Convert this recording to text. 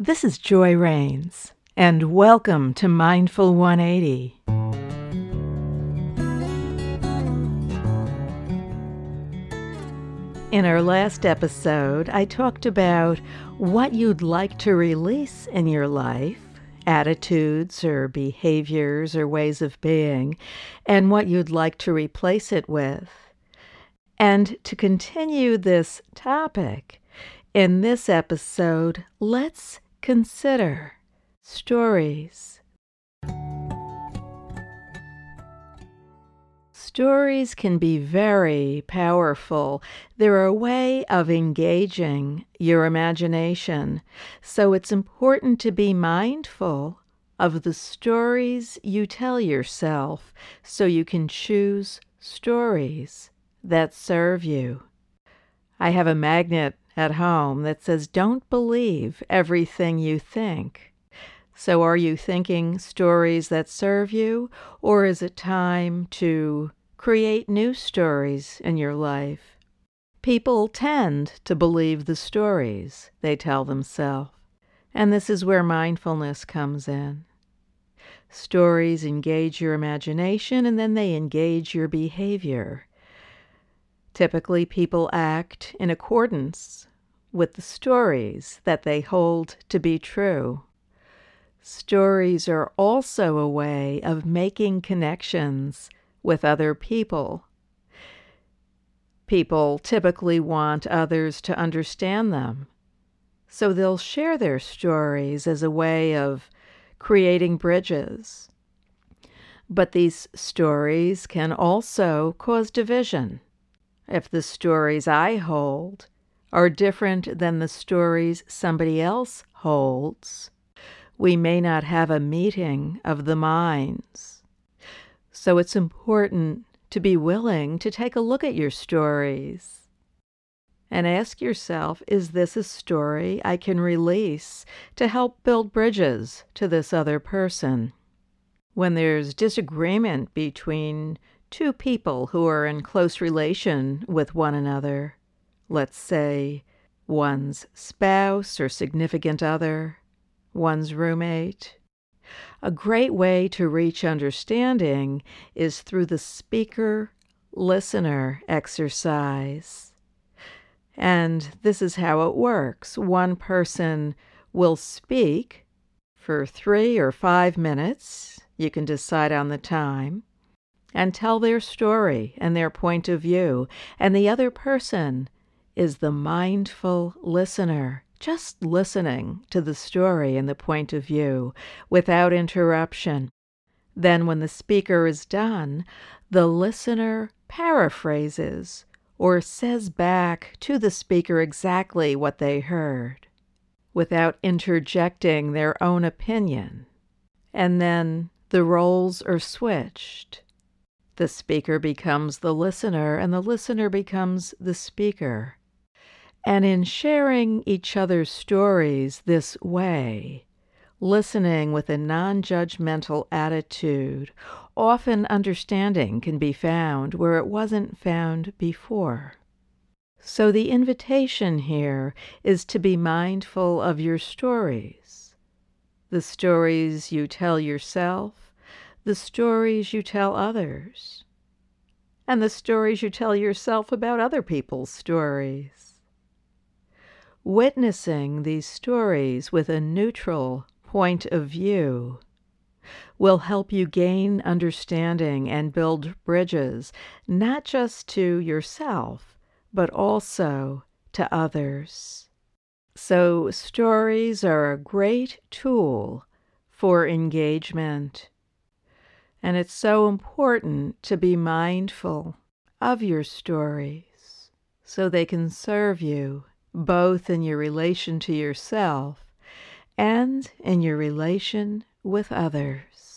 This is Joy Rains, and welcome to Mindful 180. In our last episode, I talked about what you'd like to release in your life attitudes or behaviors or ways of being, and what you'd like to replace it with. And to continue this topic, in this episode, let's consider stories. Stories can be very powerful. They're a way of engaging your imagination. So it's important to be mindful of the stories you tell yourself so you can choose stories that serve you. I have a magnet at home that says, Don't believe everything you think. So, are you thinking stories that serve you, or is it time to create new stories in your life. People tend to believe the stories they tell themselves, and this is where mindfulness comes in. Stories engage your imagination and then they engage your behavior. Typically, people act in accordance with the stories that they hold to be true. Stories are also a way of making connections with other people. People typically want others to understand them, so they'll share their stories as a way of creating bridges. But these stories can also cause division. If the stories I hold are different than the stories somebody else holds, we may not have a meeting of the minds. So it's important to be willing to take a look at your stories and ask yourself is this a story I can release to help build bridges to this other person? When there's disagreement between two people who are in close relation with one another, let's say one's spouse or significant other, one's roommate, a great way to reach understanding is through the speaker listener exercise. And this is how it works. One person will speak for three or five minutes, you can decide on the time, and tell their story and their point of view, and the other person is the mindful listener just listening to the story and the point of view without interruption. Then, when the speaker is done, the listener paraphrases or says back to the speaker exactly what they heard without interjecting their own opinion. And then the roles are switched. The speaker becomes the listener, and the listener becomes the speaker. And in sharing each other's stories this way, listening with a non judgmental attitude, often understanding can be found where it wasn't found before. So, the invitation here is to be mindful of your stories the stories you tell yourself, the stories you tell others, and the stories you tell yourself about other people's stories. Witnessing these stories with a neutral point of view will help you gain understanding and build bridges, not just to yourself, but also to others. So, stories are a great tool for engagement. And it's so important to be mindful of your stories so they can serve you both in your relation to yourself and in your relation with others.